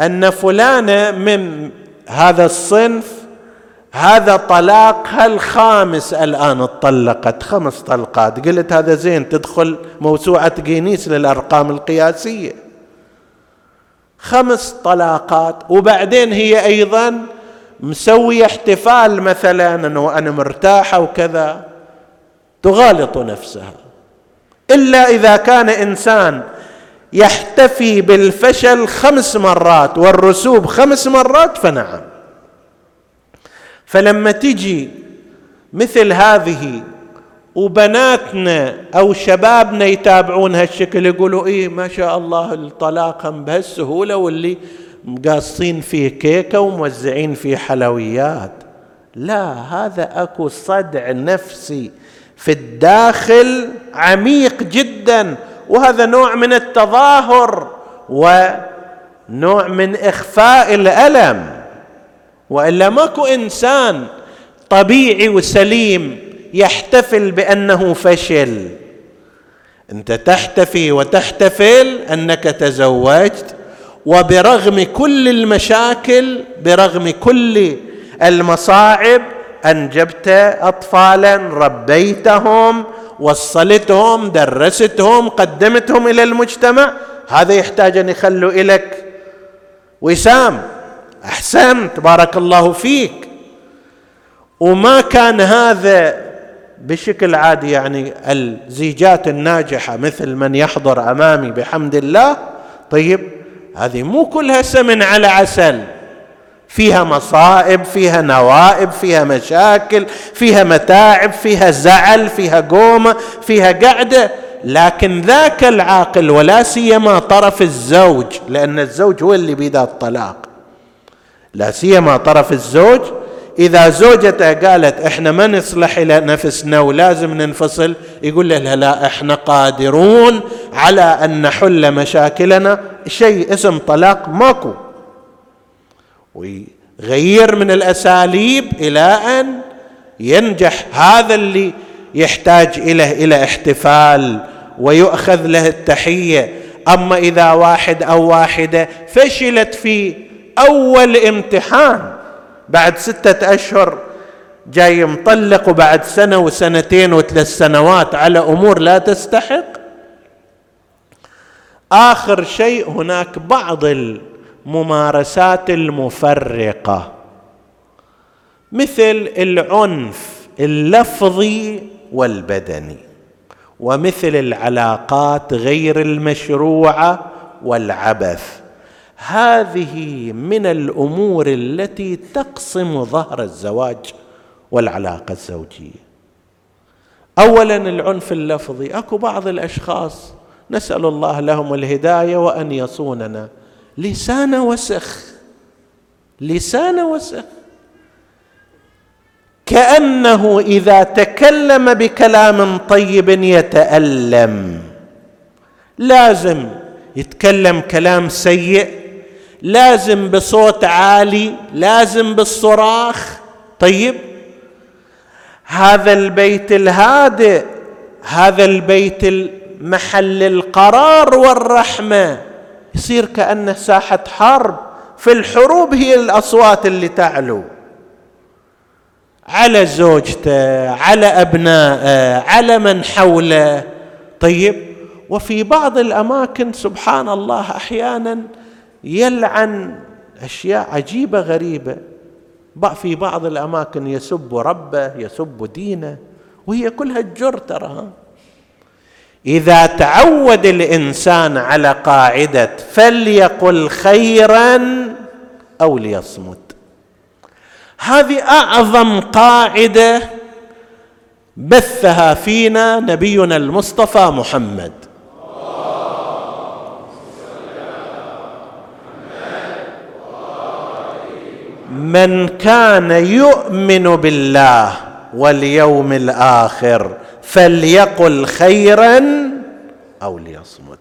[SPEAKER 1] أن فلانة من هذا الصنف هذا طلاقها الخامس الآن اتطلقت خمس طلقات. قلت هذا زين تدخل موسوعة جينيس للأرقام القياسية. خمس طلاقات وبعدين هي أيضا مسوية احتفال مثلا أنه أنا مرتاحة وكذا. تغالط نفسها. إلا إذا كان إنسان يحتفي بالفشل خمس مرات والرسوب خمس مرات فنعم. فلما تجي مثل هذه وبناتنا أو شبابنا يتابعون هالشكل يقولوا إيه ما شاء الله الطلاق بهالسهولة واللي مقاصين فيه كيكة وموزعين فيه حلويات. لا هذا أكو صدع نفسي في الداخل عميق جدا وهذا نوع من التظاهر ونوع من إخفاء الألم. وإلا ماكو إنسان طبيعي وسليم يحتفل بأنه فشل. أنت تحتفي وتحتفل أنك تزوجت وبرغم كل المشاكل برغم كل المصاعب أنجبت اطفالا ربيتهم وصلتهم درستهم قدمتهم إلى المجتمع هذا يحتاج أن يخلوا إليك. وسام أحسنت بارك الله فيك. وما كان هذا بشكل عادي يعني الزيجات الناجحة مثل من يحضر أمامي بحمد الله. طيب هذه مو كلها سمن على عسل. فيها مصائب فيها نوائب فيها مشاكل فيها متاعب فيها زعل فيها قومة فيها قعدة. لكن ذاك العاقل ولا سيما طرف الزوج لأن الزوج هو اللي بيده الطلاق. لا سيما طرف الزوج. إذا زوجته قالت إحنا ما نصلح إلى نفسنا ولازم ننفصل يقول له لا إحنا قادرون على أن نحل مشاكلنا. شيء اسم طلاق ماكو. ويغير من الأساليب إلى أن ينجح هذا اللي يحتاج إليه إلى احتفال ويؤخذ له التحية. أما إذا واحد أو واحدة فشلت في أول امتحان بعد ستة أشهر جاي مطلق وبعد سنة وسنتين وثلاث سنوات على أمور لا تستحق. آخر شيء هناك بعض الممارسات المفرقة مثل العنف اللفظي والبدني ومثل العلاقات غير المشروعة والعبث. هذه من الأمور التي تقسم ظهر الزواج والعلاقة الزوجية. اولا العنف اللفظي. أكو بعض الأشخاص نسأل الله لهم الهداية وأن يصوننا. لسان وسخ. لسان وسخ. كأنه إذا تكلم بكلام طيب يتألم. لازم يتكلم كلام سيء لازم بصوت عالي لازم بالصراخ. طيب؟ هذا البيت الهادئ هذا البيت محل القرار والرحمة. يصير كأنه ساحة حرب. في الحروب هي الأصوات اللي تعلو. على زوجته على أبنائه على من حوله. طيب؟ وفي بعض الأماكن سبحان الله أحيانا يلعن أشياء عجيبة غريبة. في بعض الأماكن يسب ربه يسب دينه وهي كلها الجر ترى إذا تعود الإنسان على قاعدة فليقل خيرا أو ليصمت. هذه أعظم قاعدة بثها فينا نبينا المصطفى محمد. من كان يؤمن بالله واليوم الآخر فليقل خيرا أو ليصمت.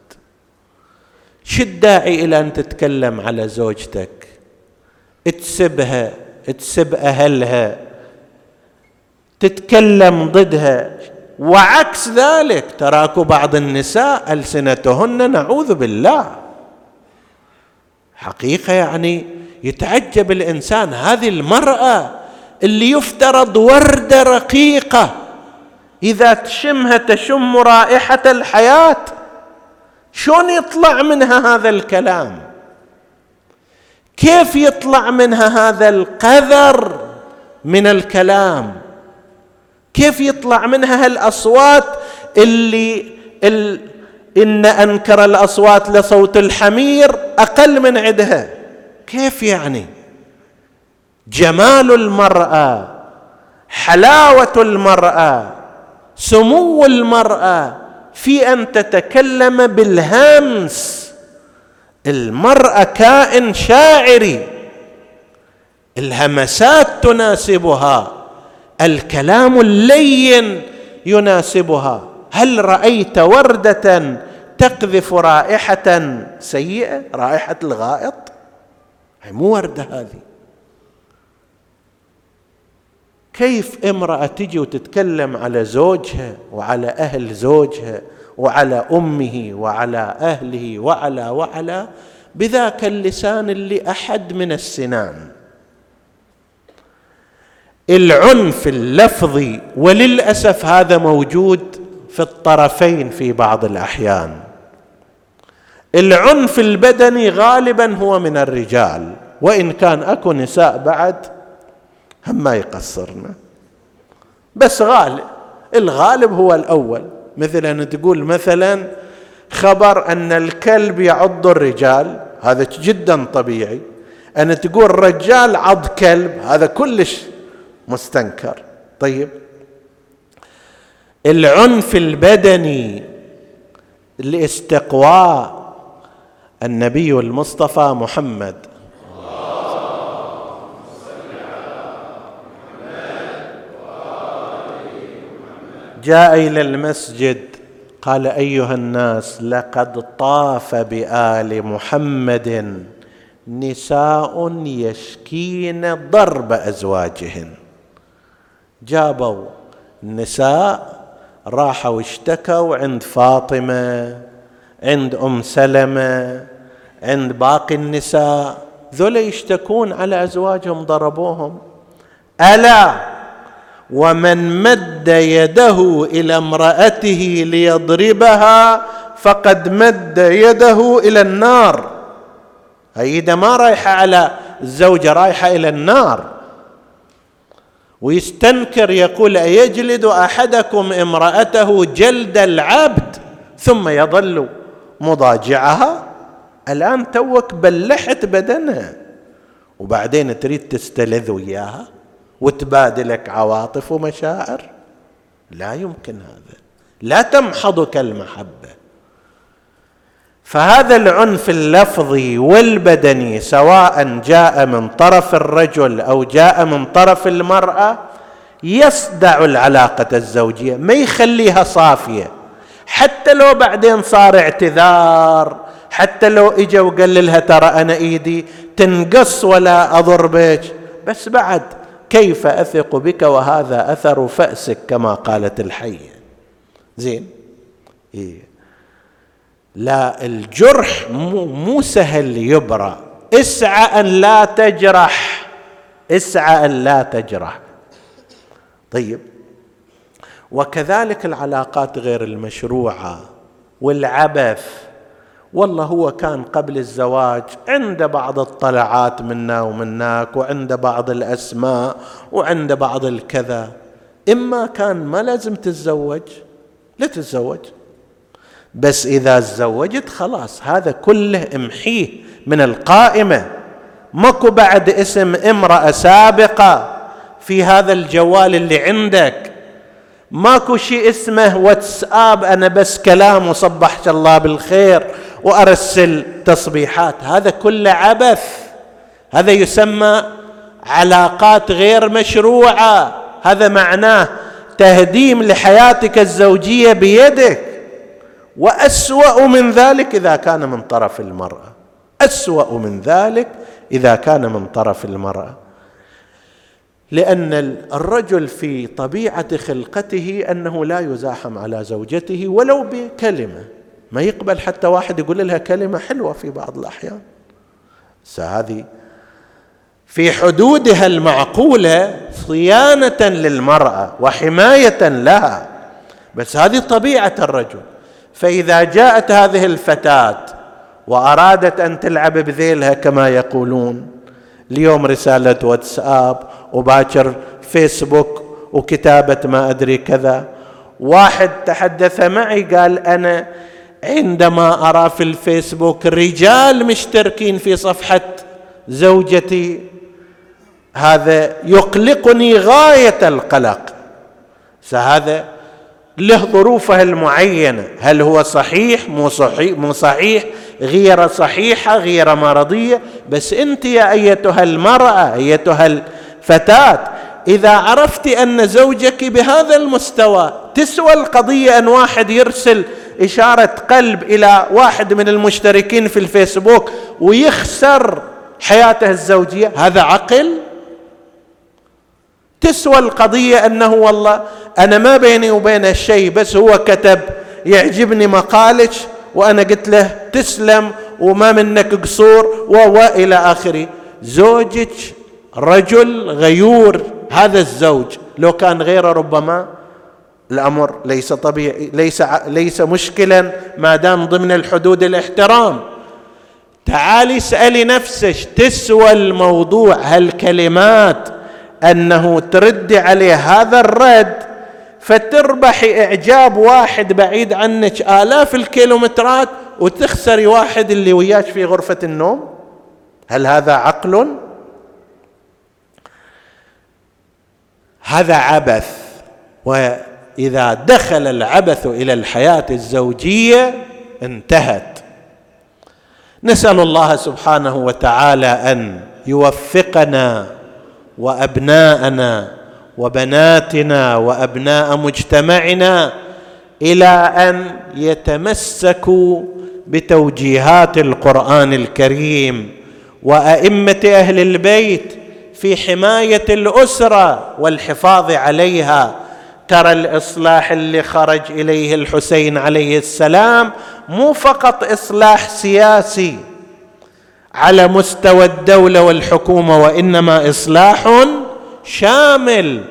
[SPEAKER 1] شو الداعي إلى أن تتكلم على زوجتك؟ تسبها تسب أهلها تتكلم ضدها. وعكس ذلك تراك بعض النساء ألسنتهن نعوذ بالله. حقيقة يعني يتعجب الإنسان. هذه المرأة اللي يفترض ورده رقيقة. إذا تشمها تشم رائحة الحياة شلون يطلع منها هذا الكلام؟ كيف يطلع منها هذا القذر من الكلام؟ كيف يطلع منها هالأصوات اللي إن أنكر الأصوات لصوت الحمير أقل من عدها؟ كيف يعني؟ جمال المرأة حلاوة المرأة سمو المرأة في أن تتكلم بالهمس. المرأة كائن شاعري. الهمسات تناسبها. الكلام اللين يناسبها. هل رأيت وردة تقذف رائحة سيئة؟ رائحة الغائط؟ هي مو وردة هذه. كيف امرأة تجي وتتكلم على زوجها وعلى أهل زوجها وعلى أمه وعلى أهله وعلى وعلى بذاك اللسان اللي أحد من السنان. العنف اللفظي وللأسف هذا موجود في الطرفين في بعض الأحيان. العنف البدني غالبا هو من الرجال وإن كان أكو نساء بعد هم ما يقصرنا بس غالب الغالب هو الأول. مثل ان تقول مثلا خبر أن الكلب يعض الرجال هذا جدا طبيعي. أن تقول رجال عض كلب هذا كلش مستنكر. طيب. العنف البدني لاستقواء النبي المصطفى محمد. جاء إلى المسجد قال أيها الناس لقد طاف بآل محمد نساء يشكين ضرب أزواجهن. جابوا النساء راحوا اشتكوا عند فاطمة. عند أم سلمة عند باقي النساء. ذولا يشتكون على أزواجهم ضربوهم. ألا! ومن مد يده إلى امرأته ليضربها فقد مد يده إلى النار. هي إذا ما رايحة على الزوجه رايحة إلى النار. ويستنكر يقول أيجلد أحدكم امرأته جلد العبد ثم يظل مضاجعها الآن توك بلحت بدنها. وبعدين تريد تستلذ وياها وتبادلك عواطف ومشاعر. لا يمكن هذا. لا تمحضك المحبه فهذا العنف اللفظي والبدني سواء جاء من طرف الرجل أو جاء من طرف المرأة يصدع العلاقة الزوجية ما يخليها صافية. حتى لو بعدين صار اعتذار حتى لو اجى وقال لها ترى أنا إيدي تنقص ولا أضر بك بس بعد كيف أثق بك وهذا أثر فأسك كما قالت الحية؟ زين؟ إيه. لا الجرح مو, مو سهل يبرأ. اسعى أن لا تجرح. اسعى أن لا تجرح. طيب. وكذلك العلاقات غير المشروعة والعبث. والله هو كان قبل الزواج عند بعض الطلعات منا ومناك وعند بعض الأسماء وعند بعض الكذا. إما كان ما لازم تتزوج لا تتزوج. بس إذا تزوجت خلاص هذا كله امحيه من القائمة. ماكو بعد اسم امرأة سابقة في هذا الجوال اللي عندك. ماكو شيء اسمه واتساب أنا بس كلام وصبحت الله بالخير وأرسل تصبيحات. هذا كله عبث. هذا يسمى علاقات غير مشروعة. هذا معناه تهديم لحياتك الزوجية بيدك. وأسوأ من ذلك إذا كان من طرف المرأة. أسوأ من ذلك إذا كان من طرف المرأة. لأن الرجل في طبيعة خلقته أنه لا يزاحم على زوجته ولو بكلمة. ما يقبل حتى واحد يقول لها كلمة حلوة في بعض الأحيان. هذه في حدودها المعقولة صيانة للمرأة وحماية لها. بس هذه طبيعة الرجل. فإذا جاءت هذه الفتاة وأرادت أن تلعب بذيلها كما يقولون اليوم رسالة واتساب وباكر فيسبوك وكتابة ما أدري كذا. واحد تحدث معي قال أنا عندما أرى في الفيسبوك رجال مشتركين في صفحة زوجتي هذا يقلقني غاية القلق. فهذا له ظروفه المعينة. هل هو صحيح؟ مو صحيح مو صحيح. غير صحيحة غير مرضية. بس أنت يا أيتها المرأة أيتها الفتاه إذا عرفت أن زوجك بهذا المستوى تسوى القضية أن واحد يرسل إشارة قلب إلى واحد من المشتركين في الفيسبوك ويخسر حياته الزوجية هذا عقل؟ تسوى القضية أنه والله أنا ما بيني وبينه شيء بس هو كتب يعجبني مقالك وأنا قلت له تسلم وما منك قصور والى آخره. زوجك رجل غيور هذا الزوج لو كان غيره ربما الأمر ليس طبيعي ليس ليس مشكلا ما دام ضمن الحدود الاحترام. تعالي اسالي نفسك تسوى الموضوع هالكلمات أنه تردي عليه هذا الرد فتربحي إعجاب واحد بعيد عنك آلاف الكيلومترات وتخسري واحد اللي وياك في غرفة النوم؟ هل هذا عقل؟ هذا عبث. وإذا دخل العبث إلى الحياة الزوجية انتهت. نسأل الله سبحانه وتعالى أن يوفقنا وأبناءنا وبناتنا وأبناء مجتمعنا إلى أن يتمسكوا بتوجيهات القرآن الكريم وأئمة أهل البيت في حماية الأسرة والحفاظ عليها. ترى الإصلاح اللي خرج إليه الحسين عليه السلام مو فقط إصلاح سياسي على مستوى الدولة والحكومة وإنما إصلاح شامل.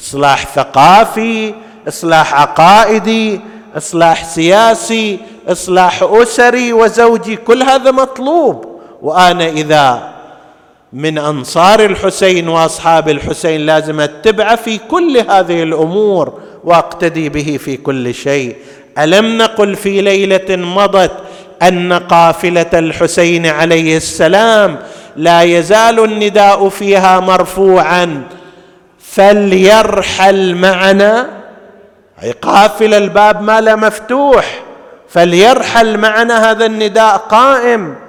[SPEAKER 1] إصلاح ثقافي إصلاح عقائدي إصلاح سياسي إصلاح أسري وزوجي كل هذا مطلوب. وأنا إذا من أنصار الحسين وأصحاب الحسين لازم اتبعه في كل هذه الأمور وأقتدي به في كل شيء. ألم نقل في ليلة مضت أن قافلة الحسين عليه السلام لا يزال النداء فيها مرفوعا؟ فليرحل معنا. أي قافله الباب ماله مفتوح. فليرحل معنا هذا النداء قائم.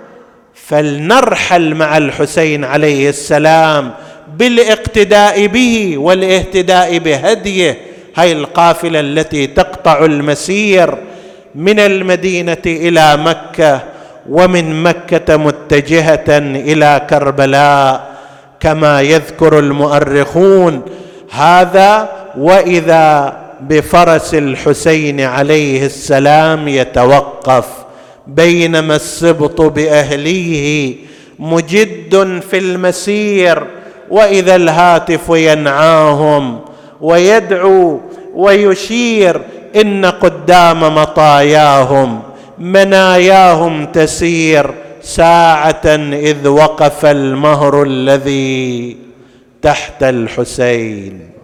[SPEAKER 1] فلنرحل مع الحسين عليه السلام بالاقتداء به والاهتداء بهديه. هاي القافلة التي تقطع المسير من المدينة إلى مكة ومن مكة متجهة إلى كربلاء كما يذكر المؤرخون. هذا وإذا بفرس الحسين عليه السلام يتوقف. بينما السبط بأهليه مجد في المسير وإذا الهاتف ينعاهم ويدعو ويشير إن قدام مطاياهم مناياهم تسير ساعة إذ وقف المهر الذي تحت الحسين.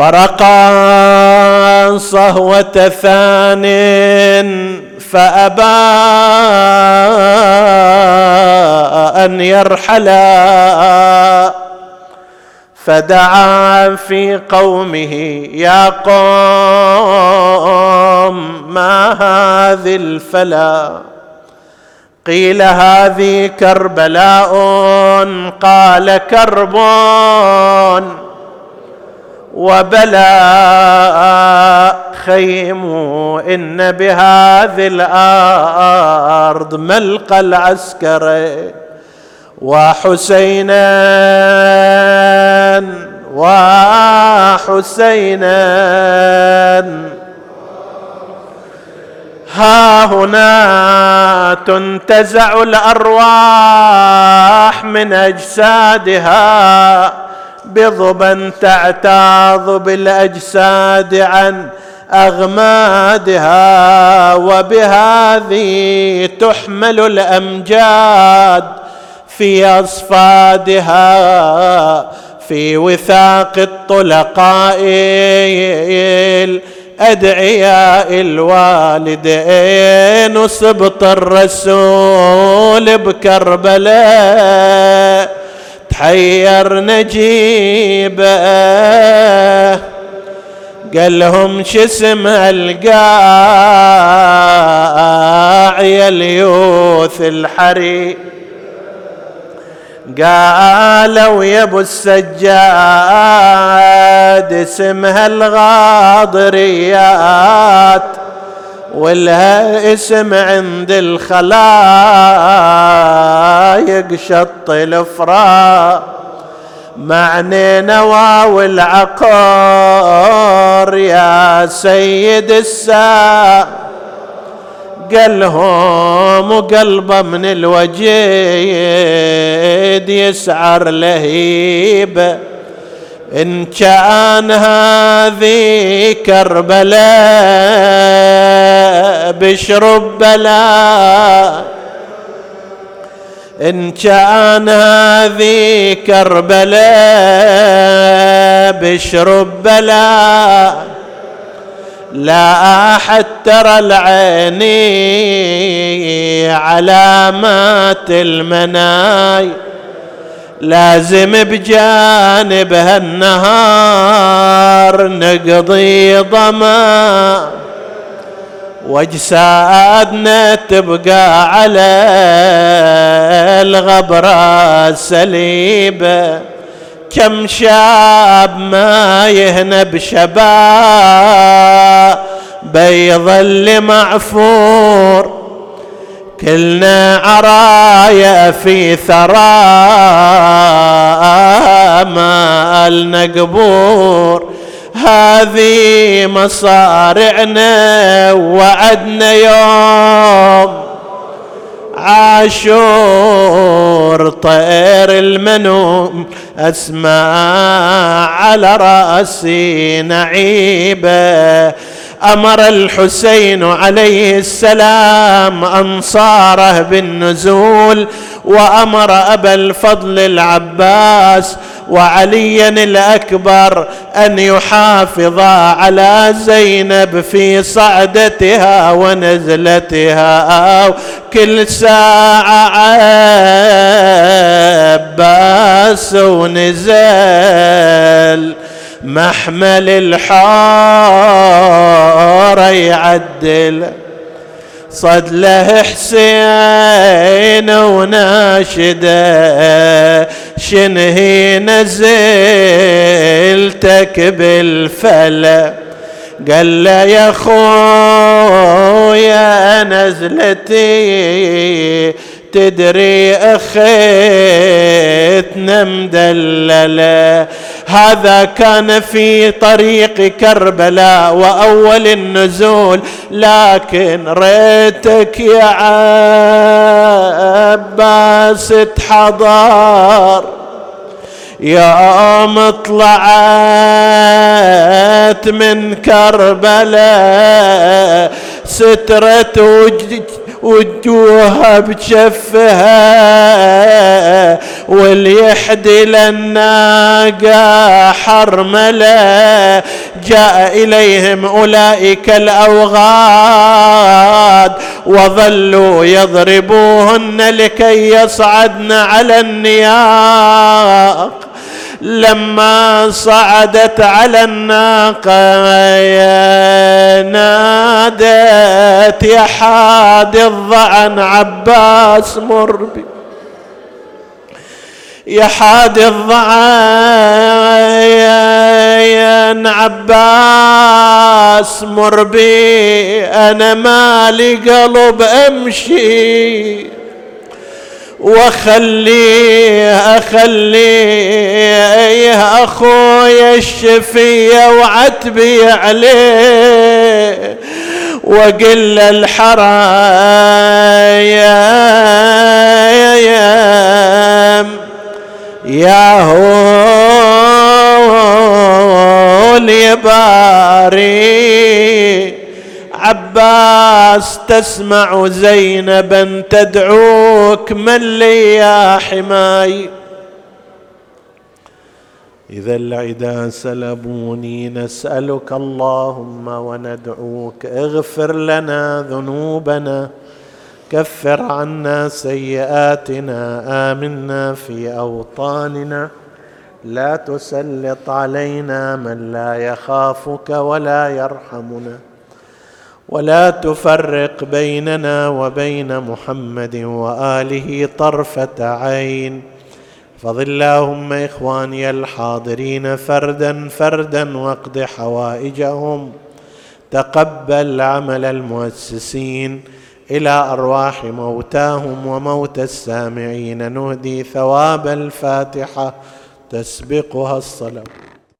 [SPEAKER 1] فرقا صهوة ثان فأبى أن يرحلا فدعا في قومه يا قوم ما هذه الفلا؟ قيل هذه كربلاء قال كرب وبلاء خيم إن بهذه الأرض ملقى العسكرين وحسينا وحسينا ها هنا تنتزع الأرواح من أجسادها بضبا تعتاض بالأجساد عن أغمادها وبهذه تحمل الأمجاد في أصفادها في وثاق الطلقاء أدعياء الوالدين. وسبط الرسول بكربلاء. تحير نجيبه. قال لهم شو اسم القاع يا اليوث الحري؟ قالوا يا أبو السجاد اسمها الغاضريات. ولها اسم عند الخلايق شط الافراء معني نواوي العقار يا سيد السا. قالهم وقلبه من الوجيد يسعر لهيبه إن كان هذه كربلاء بشرب بلاء. إن كان هذه كربلاء بشرب بلاء. لا أحد ترى العيني علامات المناي. لازم بجانبها النهار نقضي ضمان واجسادنا تبقى على الغبرة سليبة كم شاب ما يهنى بشباب بيظل معفور كلنا عرايا في ثرى مالنا قبور هذه مصارعنا وعدنا يوم عاشور طير المنوم اسمع على رأسي نعيبة. أمر الحسين عليه السلام أنصاره بالنزول وأمر أبا الفضل العباس وعليا الأكبر أن يحافظا على زينب في صعدتها ونزلتها. كل ساعة عباس ونزل. محمل الحار يعدل. صد له حسين وناشده شنهي نزلتك بالفلا قال له يا خويا نزلتي. تدري أخيتنا مدللة. هذا كان في طريق كربلاء وأول النزول لكن ريتك يا عباس تحضر. يوم طلعت من كربلاء وجد وجوهها بجفها واليحدي للناقة حرملة جاء إليهم أولئك الأوغاد وظلوا يضربوهن لكي يصعدن على النياق. لما صعدت على الناقة نادت يا حاد الضعن عباس مربي. يا حاد الضعن عباس مربي أنا مالي قلب أمشي. وخليه اخليه اخويا الشفية وعتبي عليه وقل الحرام يا هو اليباري عباس تسمع زينبا تدعوك من لي يا حماي. إذا العدا سلبوني نسألك اللهم وندعوك اغفر لنا ذنوبنا كفر عنا سيئاتنا آمنا في أوطاننا. لا تسلط علينا من لا يخافك ولا يرحمنا. ولا تفرق بيننا وبين محمد وآله طرفة عين. فضل اللهم إخواني الحاضرين فردا فردا واقض حوائجهم. تقبل عمل المؤسسين إلى أرواح موتاهم وموتى السامعين. نهدي ثواب الفاتحة تسبقها الصلاة.